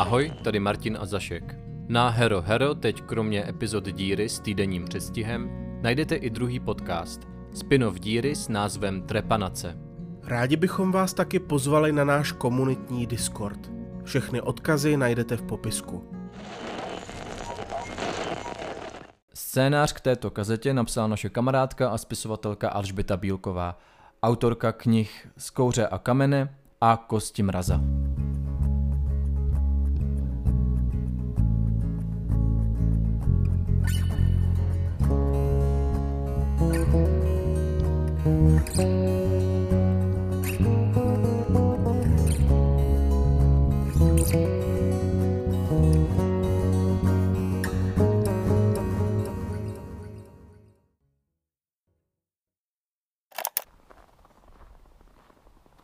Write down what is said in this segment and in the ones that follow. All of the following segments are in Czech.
Ahoj, tady Martin a Zašek. Na Hero Hero teď kromě epizod Díry s týdenním předstihem najdete i druhý podcast, spin-off Díry s názvem Trepanace. Rádi bychom vás taky pozvali na náš komunitní Discord. Všechny odkazy najdete v popisku. Scénář k této kazetě napsala naše kamarádka a spisovatelka Alžběta Bílková, autorka knih Skouře a kamene a Kosti mraza.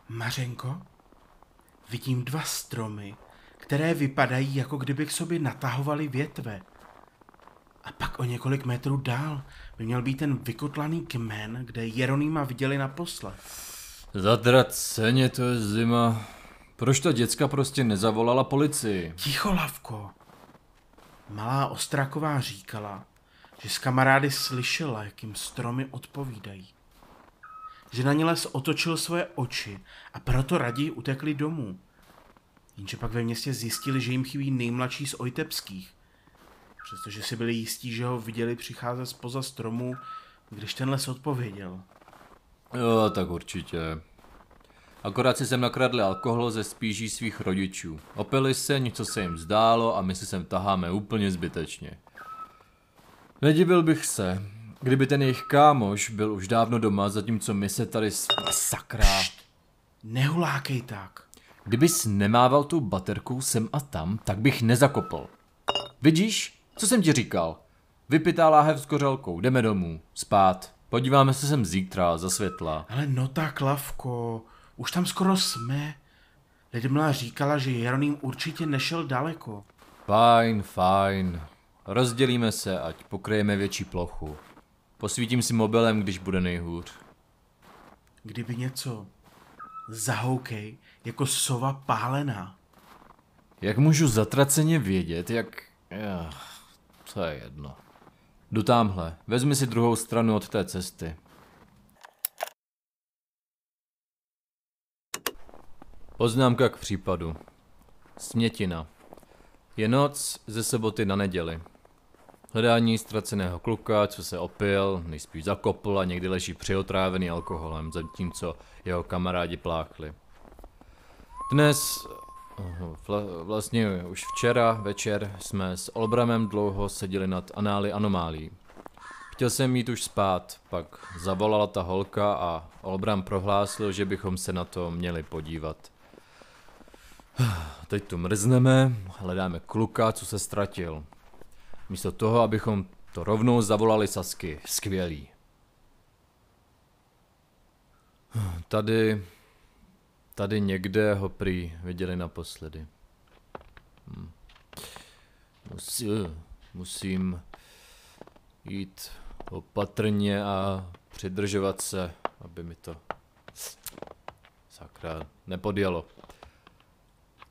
Mařenko, vidím dva stromy, které vypadají, jako kdyby k sobě natahovaly větve. A pak o několik metrů dál by měl být ten vykotlaný kmen, kde Jeronýma viděli naposled. Zatraceně, to je zima. Proč ta děcka prostě nezavolala policii? Ticho, Lavko. Malá Ostraková říkala, že s kamarády slyšela, jak jim stromy odpovídají. Že na ně les otočil svoje oči a proto raději utekli domů. Jenže pak ve městě zjistili, že jim chybí nejmladší z Ojtepských. Přestože si byli jistí, že ho viděli přicházet spoza stromu, když ten les odpověděl. Jo, tak určitě. Akorát si sem nakradli alkohol ze spíží svých rodičů. Opili se, něco se jim zdálo a my si sem taháme úplně zbytečně. Nedivil bych se, kdyby ten jejich kámoš byl už dávno doma, zatímco my se tady s... Sakra. Nehulákej tak. Kdybys nemával tou baterkou sem a tam, tak bych nezakopl. Vidíš? Co jsem ti říkal? Vypitá láhev s kořelkou, jdeme domů, spát. Podíváme se sem zítra, za světla. Ale no tak, Lavko, už tam skoro jsme. Lidmila říkala, že Jeroným určitě nešel daleko. Fajn, fajn. Rozdělíme se, ať pokryjeme větší plochu. Posvítím si mobilem, když bude nejhůř. Kdyby něco, zahoukej jako sova pálená. Jak můžu zatraceně vědět, jak... Ach, to je jedno. Jdu tamhle, vezmi si druhou stranu od té cesty. Poznámka k případu. Smětina. Je noc ze soboty na neděli. Hledání ztraceného kluka, co se opil, nejspíš zakopl a někdy leží přiotrávený alkoholem, zatímco jeho kamarádi pláchli. Dnes, vlastně už včera večer, jsme s Olbramem dlouho seděli nad anály anomálí. Chtěl jsem jít už spát, pak zavolala ta holka a Olbram prohlásil, že bychom se na to měli podívat. Teď tu mrzneme, hledáme kluka, co se ztratil. Místo toho, abychom to rovnou zavolali Sasky. Skvělý. Tady, tady někde ho prý viděli naposledy. Hm. Musí, musím jít opatrně a přidržovat se, aby mi to sakra nepodjelo.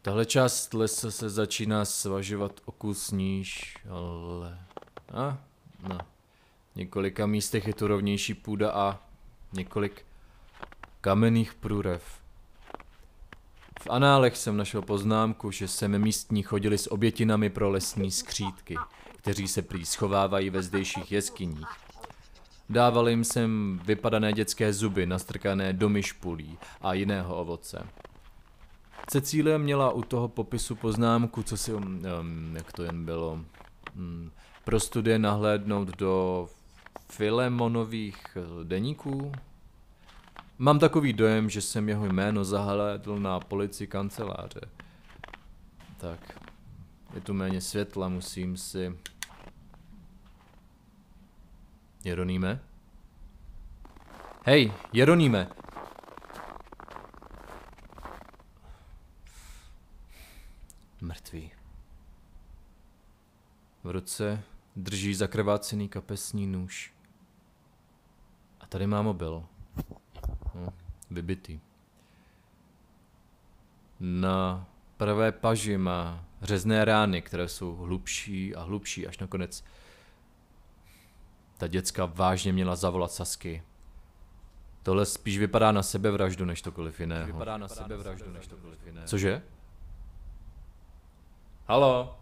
Tahle část lesa se začíná svažovat o kus níž, ale... A, na několika místech je tu rovnější půda a několik kamenných průrev. Análech jsem našel poznámku, že sem místní chodili s obětinami pro lesní skřídky, kteří se prý schovávají ve zdejších jeskyních. Dával jim sem vypadané dětské zuby, nastrkané do myšpulí a jiného ovoce. Cecílie měla u toho popisu poznámku, co si, um, jak to jen bylo, um, pro studie nahlédnout do Filemonových eh, deníků. Mám takový dojem, že jsem jeho jméno zahlédl na policii kanceláře. Tak, je tu méně světla, musím si... Jeroníme? Hej, Jeroníme, Mrtvý. V ruce drží zakrvácený kapesní nůž. A tady má mobil. No, vybitý. Na pravé paži má řezné rány, které jsou hlubší a hlubší, až nakonec ta děcka vážně měla zavolat Sasky. Tohle spíš vypadá na sebevraždu, než cokoliv jiného. Vypadá na sebevraždu, než cokoliv jiného. Cože? Halo?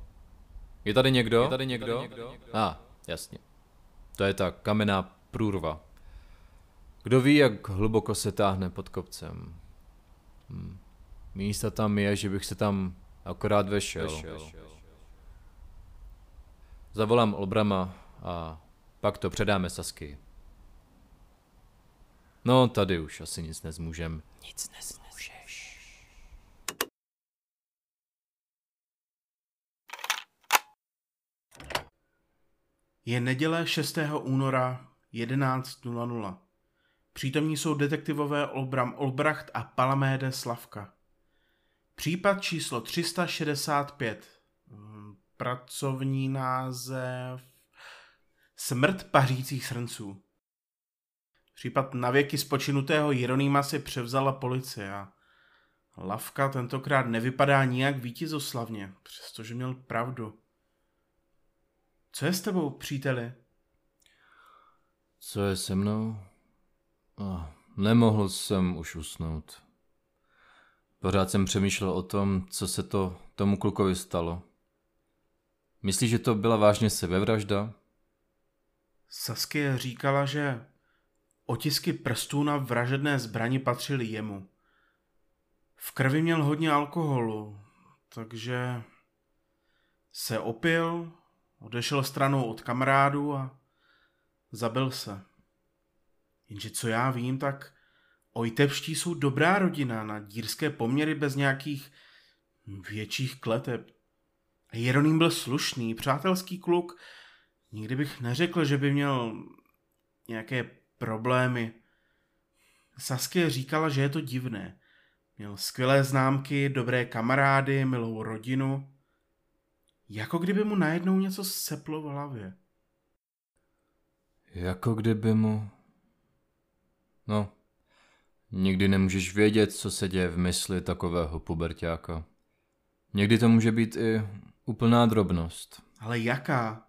Je tady někdo? Je tady někdo? A, ah, jasně. To je ta kamenná průrva. Kdo ví, jak hluboko se táhne pod kopcem. Hm. Místa tam je, že bych se tam akorát vešel. vešel. Zavolám Olbrama a pak to předáme Sasky. No, tady už asi nic nezmůžem. Nic nezmůžeš. Je neděle 6. února 11.00. Přítomní jsou detektivové Olbram Olbracht a Palaméde Slavka. Případ číslo 365. Hmm, pracovní název Smrt pařících srnců. Případ navěky spočinutého Jeronýma si převzala policie a Lavka tentokrát nevypadá nijak vítězoslavně, přestože měl pravdu. Co je s tebou, příteli? Co je se mnou? Oh, nemohl jsem už usnout. Pořád jsem přemýšlel o tom, co se to tomu klukovi stalo. Myslíš, že to byla vážně sebevražda? Saskia říkala, že otisky prstů na vražedné zbrani patřily jemu. V krvi měl hodně alkoholu, takže se opil, odešel stranou od kamarádů a zabil se. Jenže co já vím, tak Ojtevští jsou dobrá rodina na dírské poměry bez nějakých větších kleteb. A Jeroným byl slušný, přátelský kluk. Nikdy bych neřekl, že by měl nějaké problémy. Saskia říkala, že je to divné. Měl skvělé známky, dobré kamarády, milou rodinu. Jako kdyby mu najednou něco seplo v hlavě. Jako kdyby mu... No, nikdy nemůžeš vědět, co se děje v mysli takového pubertáka. Někdy to může být i úplná drobnost. Ale jaká?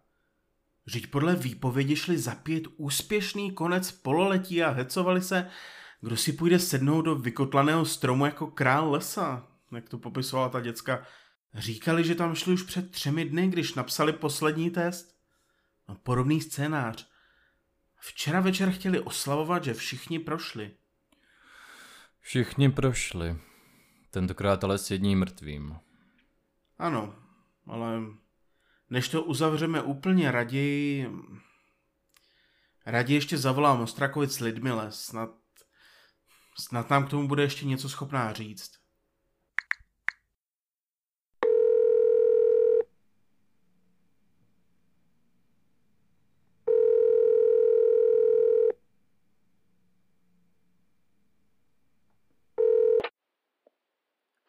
Vždyť podle výpovědi šli zapít úspěšný konec pololetí a hecovali se, kdo si půjde sednout do vykotlaného stromu jako král lesa, jak to popisovala ta děcka. Říkali, že tam šli už před třemi dny, když napsali poslední test. No, podobný scénář. Včera večer chtěli oslavovat, že všichni prošli. Všichni prošli. Tentokrát ale s jedním mrtvým. Ano, ale než to uzavřeme úplně raději, raději ještě zavolám Ostrakovic Lidmile, snad, snad nám k tomu bude ještě něco schopná říct.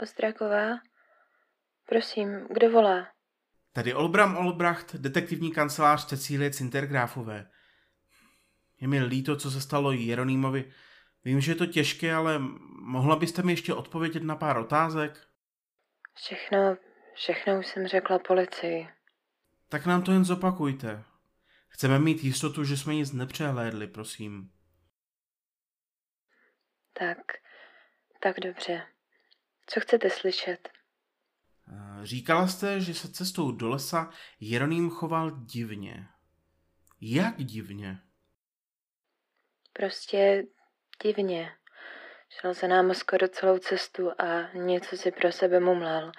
Ostráková? Prosím, kdo volá? Tady Olbram Olbracht, detektivní kancelář Cecílie Cintergráfové. Je mi líto, co se stalo Jeronýmovi. Vím, že je to těžké, ale mohla byste mi ještě odpovědět na pár otázek? Všechno, všechno už jsem řekla policii. Tak nám to jen zopakujte. Chceme mít jistotu, že jsme nic nepřehlédli, prosím. Tak, tak dobře. Co chcete slyšet? Eh, říkala jste, že se cestou do lesa Jeroným choval divně. Jak divně? Prostě divně. Šel za námi skoro celou cestu a něco si pro sebe mumlal.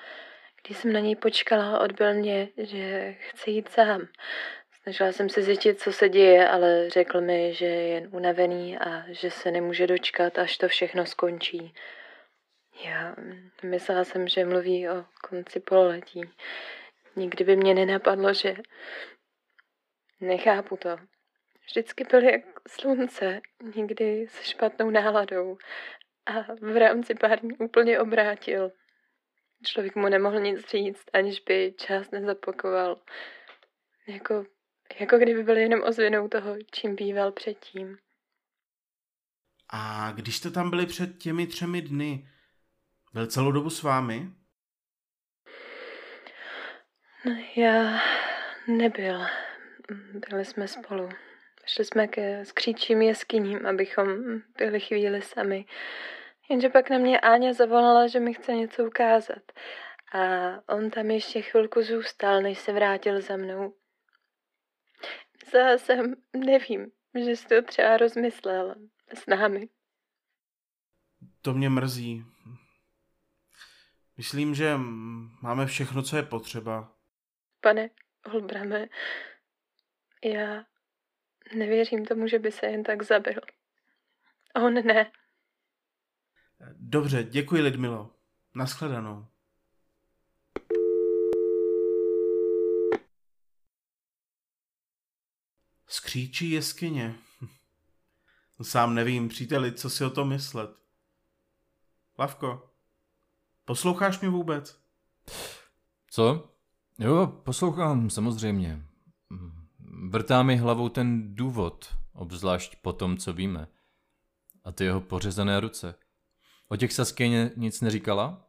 Když jsem na něj počkala, odbil mě, že chce jít sám. Snažila jsem se zjistit, co se děje, ale řekl mi, že je jen unavený a že se nemůže dočkat, až to všechno skončí. Já myslela jsem, že mluví o konci pololetí. Nikdy by mě nenapadlo, že nechápu to. Vždycky byl jak slunce, nikdy se špatnou náladou a v rámci pár dní úplně obrátil. Člověk mu nemohl nic říct, aniž by čas nezapakoval. Jako, jako kdyby byl jenom ozvěnou toho, čím býval předtím. A když jste tam byli před těmi třemi dny, byl celou dobu s vámi? No, já nebyl. Byli jsme spolu. Šli jsme ke skříčím jeskyním, abychom byli chvíli sami. Jenže pak na mě Áňa zavolala, že mi chce něco ukázat. A on tam ještě chvilku zůstal, než se vrátil za mnou. Zase nevím, že jsi to třeba rozmyslel s námi. To mě mrzí. Myslím, že máme všechno, co je potřeba. Pane Olbrame, já nevěřím tomu, že by se jen tak zabil. On ne. Dobře, děkuji Lidmilo. Naschledanou. Skříčí jeskyně. Sám nevím, příteli, co si o tom myslet. Lavko, posloucháš mě vůbec? Co? Jo, poslouchám, samozřejmě. Vrtá mi hlavou ten důvod, obzvlášť po tom, co víme. A ty jeho pořezané ruce. O těch Saskéně nic neříkala?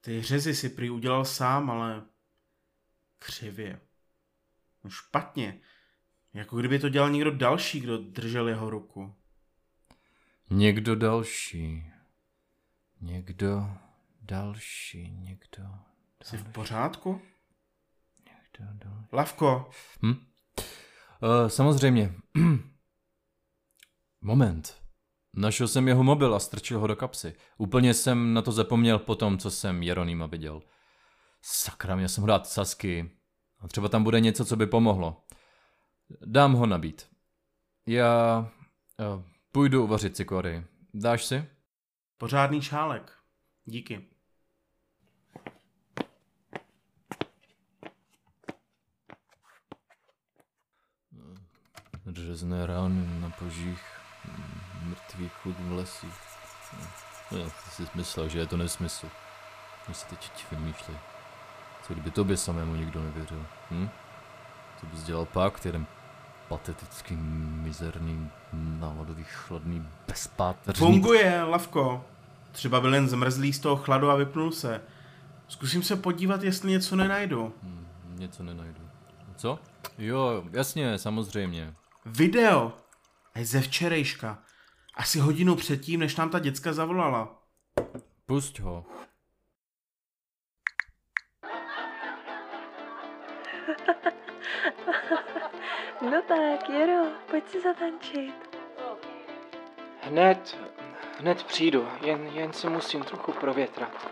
Ty řezy si prý udělal sám, ale křivě. No špatně. Jako kdyby to dělal někdo další, kdo držel jeho ruku. Někdo další. Někdo další, někdo další. Jsi v pořádku? Někdo další. Lavko, Hm? Uh, samozřejmě. Moment. Našel jsem jeho mobil a strčil ho do kapsy. Úplně jsem na to zapomněl po tom, co jsem Jeronýma viděl. Sakra, měl jsem ho dát Sasky. A třeba tam bude něco, co by pomohlo. Dám ho nabít. Já uh, půjdu uvařit cikory. Dáš si? pořádný šálek. Díky. Řezné rány na požích, mrtvý chud v lesích. No, ty jsi myslel, že je to nesmysl. My si teď vymýšlej. Co kdyby tobě samému nikdo nevěřil? Hm? Co bys dělal pak, jeden patetický, mizerný, náladový, chladný, bezpáteřný... Funguje, Lavko. Třeba byl jen zmrzlý z toho chladu a vypnul se. Zkusím se podívat, jestli něco nenajdu. Hm, něco nenajdu. Co? Jo, jasně, samozřejmě. Video. A je ze včerejška. Asi hodinu předtím, než nám ta děcka zavolala. Pusť ho. No tak, Jero, pojď si zatančit. Hned, hned přijdu, jen, jen se musím trochu provětrat.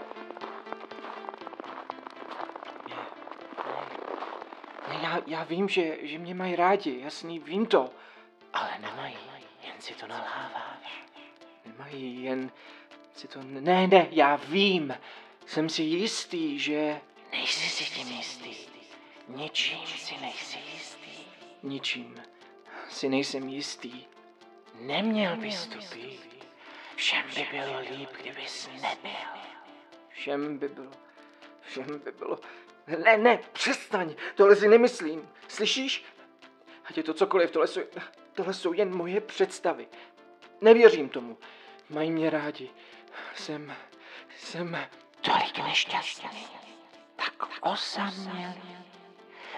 Já, vím, že, že mě mají rádi, jasný, vím to. Ale nemají, jen si to nalháváš. Nemají, jen si to... Ne, ne, já vím. Jsem si jistý, že... Nejsi si tím jistý. Ničím si nejsi jistý. Ničím si nejsem jistý. Neměl bys tu být. Všem by bylo líp, kdybys nebyl. Všem by bylo... Všem by bylo... Ne, ne, přestaň, tohle si nemyslím. Slyšíš? Ať je to cokoliv, tohle jsou, tohle jsou jen moje představy. Nevěřím tomu. Mají mě rádi. Jsem, jsem... Tolik nešťastný. Tak osamělý.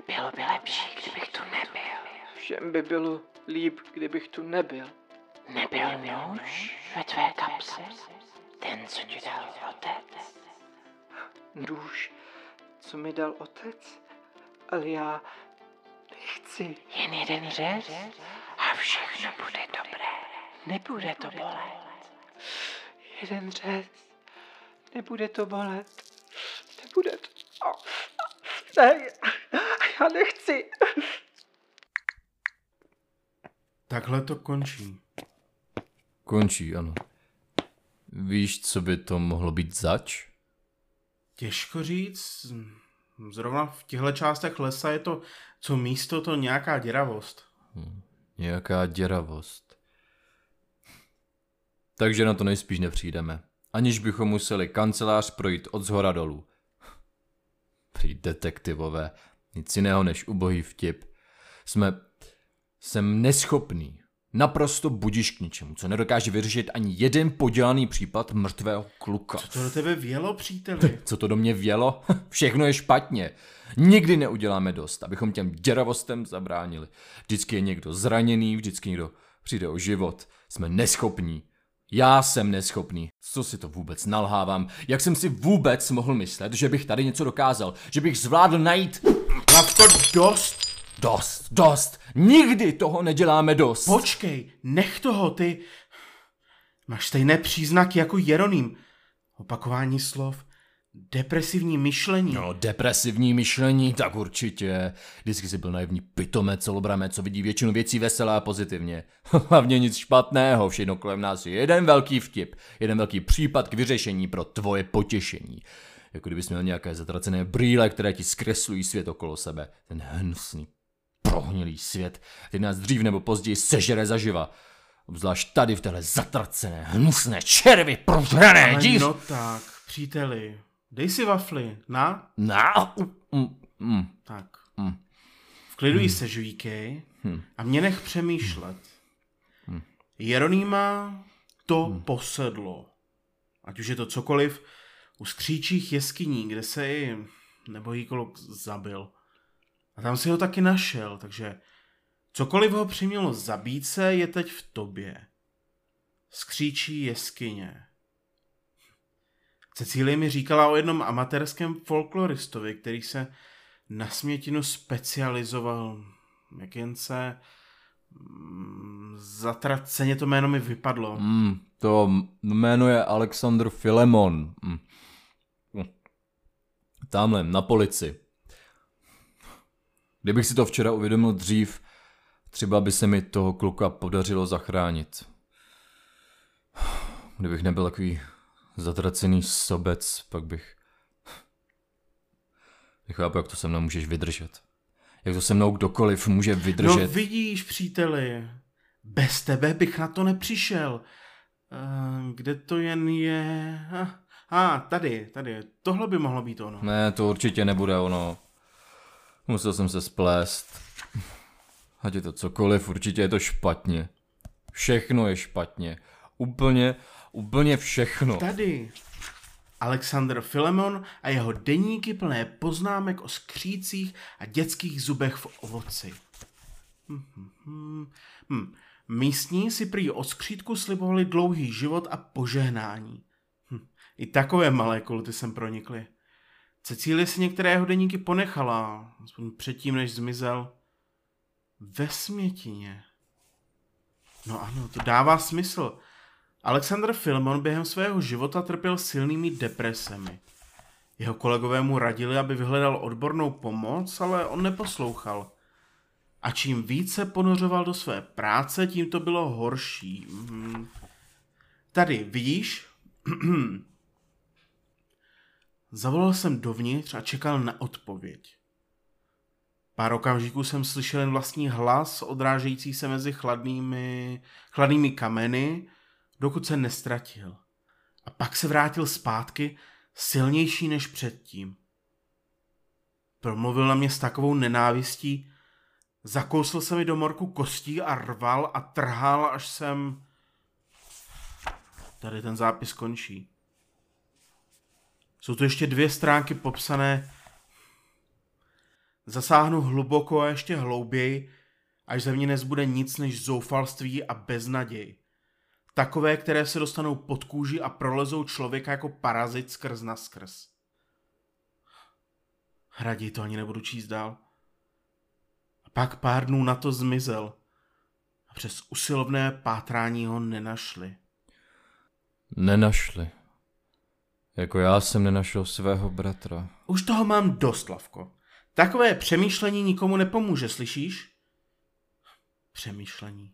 Bylo by lepší, kdybych tu nebyl. Všem by bylo líp, kdybych tu nebyl. Nebyl nůž ve tvé kapse? Ten, co ti dal otec? Nůž, co mi dal otec? Ale já nechci. Jen jeden řez a všechno bude dobré. Nebude to bolet. Jeden řez. Nebude to bolet. Nebude to... Ne, já nechci. Takhle to končí. Končí, ano. Víš, co by to mohlo být zač? Těžko říct. Zrovna v těchto částech lesa je to, co místo, to nějaká děravost. Hm, nějaká děravost. Takže na to nejspíš nepřijdeme. Aniž bychom museli kancelář projít od zhora dolů. Prý detektivové. Nic jiného než ubohý vtip. Jsme... Jsem neschopný. Naprosto budiš k ničemu, co nedokáže vyřešit ani jeden podělaný případ mrtvého kluka. Co to do tebe vělo, příteli? Co to do mě vělo? Všechno je špatně. Nikdy neuděláme dost, abychom těm děravostem zabránili. Vždycky je někdo zraněný, vždycky někdo přijde o život. Jsme neschopní. Já jsem neschopný. Co si to vůbec nalhávám? Jak jsem si vůbec mohl myslet, že bych tady něco dokázal? Že bych zvládl najít... Hlavko, dost! Dost, dost! Nikdy toho neděláme dost! Počkej, nech toho, ty... Máš stejné příznaky jako Jeroným. Opakování slov, depresivní myšlení. No, depresivní myšlení, tak určitě. Vždycky jsi byl naivní pitomec, celobramec, co vidí většinu věcí veselé a pozitivně. Hlavně nic špatného, všechno kolem nás je jeden velký vtip, jeden velký případ k vyřešení pro tvoje potěšení. Jako kdybys měl nějaké zatracené brýle, které ti zkreslují svět okolo sebe. Ten hnusný, prohnilý svět, který nás dřív nebo později sežere zaživa. Obzvlášť tady v téhle zatracené, hnusné červy, prožrané díř. no tak, příteli, dej si wafly, na? Na, mm, mm, Tak. mm. V klidu jí se žvíkej a mě nech přemýšlet. Jeronýma to posedlo. Ať už je to cokoliv, u skříčích jeskyní, kde se i nebojí kluk zabil. A tam si ho taky našel, takže cokoliv ho přimělo zabít se, je teď v tobě. Skříčí jeskyně. Cecílie mi říkala o jednom amatérském folkloristovi, který se na smětinu specializoval. Jak jen se... mm, Zatraceně to jméno mi vypadlo. Mm, to jméno je Alexandr Filemon. Mm. Mm. Tamhle, na polici. Kdybych si to včera uvědomil dřív, třeba by se mi toho kluka podařilo zachránit. Kdybych nebyl takový zatracený sobec, pak bych... Nechápu, jak to se mnou můžeš vydržet. Jak to se mnou kdokoliv může No vydržet. vidíš, příteli, bez tebe bych na to nepřišel. Uh, kde to jen je? A ah, ah, tady, tady. Tohle by mohlo být ono. Ne, to určitě nebude ono. Musel jsem se splést. Ať je to cokoliv, určitě je to špatně. Všechno je špatně. Úplně, úplně všechno. Tady. Alexander Filemon a jeho deníky plné poznámek o skřících a dětských zubech v ovoci. Hm, hm, hm. Hm. Místní si prý od skřítku slibovali dlouhý život a požehnání. Hm. I takové malé kulty sem pronikly. Cecílie si některé jeho deníky ponechala, aspoň předtím, než zmizel. Ve smětině. No ano, to dává smysl. Alexander Filmon během svého života trpěl silnými depresemi. Jeho kolegové mu radili, aby vyhledal odbornou pomoc, ale on neposlouchal. A čím více ponořoval do své práce, tím to bylo horší. Mhm. Tady, vidíš? Zavolal jsem dovnitř a čekal na odpověď. Pár okamžiků jsem slyšel jen vlastní hlas, odrážející se mezi chladnými, chladnými kameny, dokud se nestratil. A pak se vrátil zpátky, silnější než předtím. Promluvil na mě s takovou nenávistí, zakousl se mi do morku kostí a rval a trhal, až jsem... Tady ten zápis končí. Jsou tu ještě dvě stránky popsané. Zasáhnu hluboko a ještě hlouběji, až ze mě nezbude nic než zoufalství a beznaděj. Takové, které se dostanou pod kůži a prolezou člověka jako parazit skrz na skrz. Raději to ani nebudu číst dál. A pak pár dnů na to zmizel. A přes usilovné pátrání ho nenašli. Nenašli. Jako já jsem nenašel svého bratra. Už toho mám dost, Lavko. Takové přemýšlení nikomu nepomůže, slyšíš? Přemýšlení.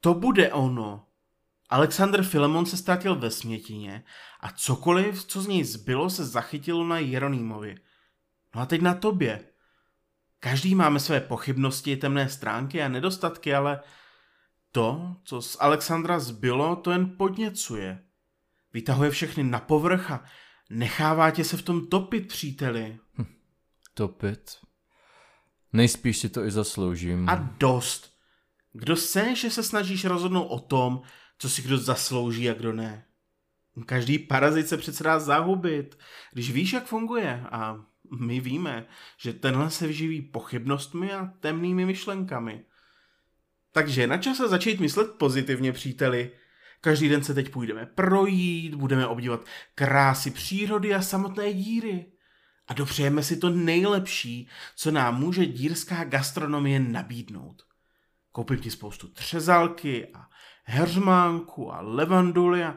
To bude ono. Alexander Filemon se ztratil ve smětině a cokoliv, co z něj zbylo, se zachytilo na Jeronýmovi. No a teď na tobě. Každý máme své pochybnosti, temné stránky a nedostatky, ale to, co z Alexandra zbylo, to jen podněcuje. Vytahuje všechny na povrch a nechává tě se v tom topit, příteli. Topit? Nejspíš si to i zasloužím. A dost. Kdo seš, že se snažíš rozhodnout o tom, co si kdo zaslouží a kdo ne? Každý parazit se přece dá zahubit, když víš, jak funguje. A my víme, že tenhle se vživí pochybnostmi a temnými myšlenkami. Takže na čase začít myslet pozitivně, příteli. Každý den se teď půjdeme projít, budeme obdívat krásy přírody a samotné díry. A dopřejeme si to nejlepší, co nám může dírská gastronomie nabídnout. Koupím ti spoustu třezalky a heřmánku a levanduly a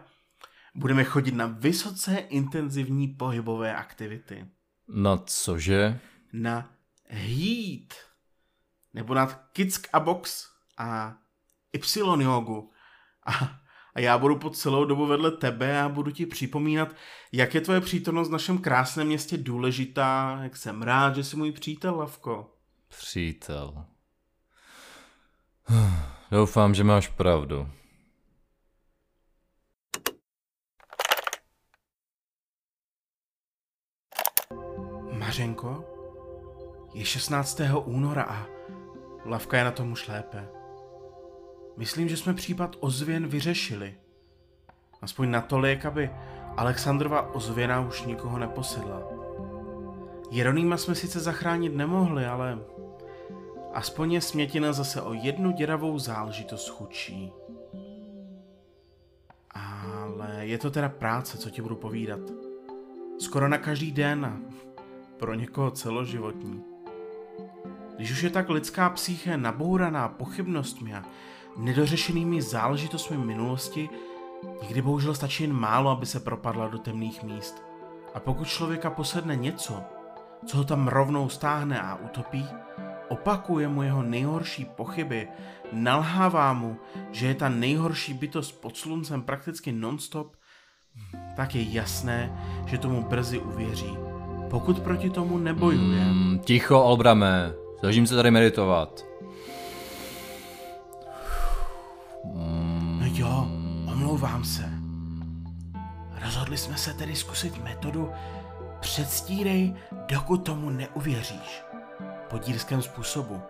budeme chodit na vysoce intenzivní pohybové aktivity. Na cože? Na heat. Nebo na kick a box a y jogu. A, a já budu po celou dobu vedle tebe a budu ti připomínat, jak je tvoje přítomnost v našem krásném městě důležitá, jak jsem rád, že jsi můj přítel, Lavko. Přítel. Doufám, že máš pravdu. Mařenko, je 16. února a Lavka je na tom už lépe. Myslím, že jsme případ ozvěn vyřešili. Aspoň natolik, aby Alexandrova ozvěna už nikoho neposedla. Jeronýma jsme sice zachránit nemohli, ale aspoň je smětina zase o jednu děravou záležitost chudší. Ale je to teda práce, co ti budu povídat. Skoro na každý den a pro někoho celoživotní. Když už je tak lidská psyché nabouraná pochybnostmi a nedořešenými záležitostmi minulosti, někdy bohužel stačí jen málo, aby se propadla do temných míst. A pokud člověka posedne něco, co ho tam rovnou stáhne a utopí, opakuje mu jeho nejhorší pochyby, nalhává mu, že je ta nejhorší bytost pod sluncem prakticky nonstop, tak je jasné, že tomu brzy uvěří. Pokud proti tomu nebojuje. Mm, ticho, Olbrame. Snažím se tady meditovat. Omlouvám se. Rozhodli jsme se tedy zkusit metodu předstírej, dokud tomu neuvěříš. Po dírském způsobu.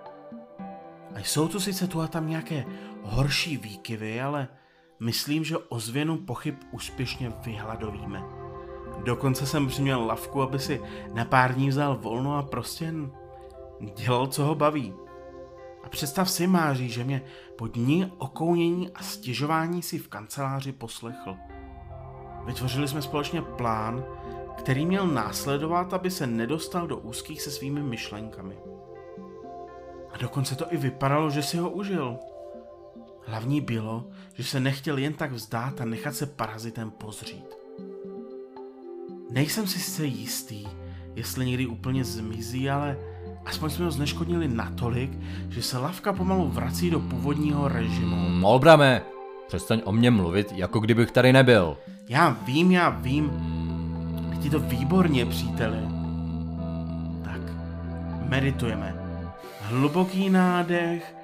A jsou tu sice tu a tam nějaké horší výkyvy, ale myslím, že ozvěnu pochyb úspěšně vyhladovíme. Dokonce jsem přiměl lavku, aby si na pár dní vzal volno a prostě jen dělal, co ho baví. A představ si, Máří, že mě po dní okounění a stěžování si v kanceláři poslechl. Vytvořili jsme společně plán, který měl následovat, aby se nedostal do úzkých se svými myšlenkami. A dokonce to i vypadalo, že si ho užil. Hlavní bylo, že se nechtěl jen tak vzdát a nechat se parazitem pozřít. Nejsem si sice jistý, jestli někdy úplně zmizí, ale aspoň jsme ho zneškodnili natolik, že se lavka pomalu vrací do původního režimu. Mm, Olbrame, přestaň o mě mluvit, jako kdybych tady nebyl. Já vím, já vím. Ti to výborně, příteli. Tak, meditujeme. Hluboký nádech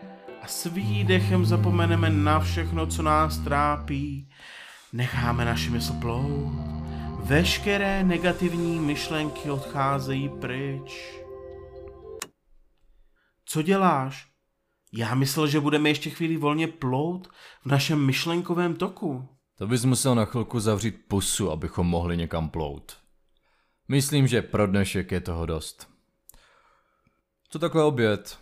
a s výdechem zapomeneme na všechno, co nás trápí. Necháme naši mysl plout. Veškeré negativní myšlenky odcházejí pryč. Co děláš? Já myslel, že budeme ještě chvíli volně plout v našem myšlenkovém toku. To bys musel na chvilku zavřít pusu, abychom mohli někam plout. Myslím, že pro dnešek je toho dost. Co takhle oběd?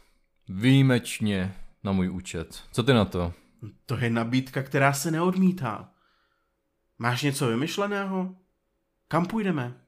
Výjimečně na můj účet. Co ty na to? To je nabídka, která se neodmítá. Máš něco vymyšleného? Kam půjdeme?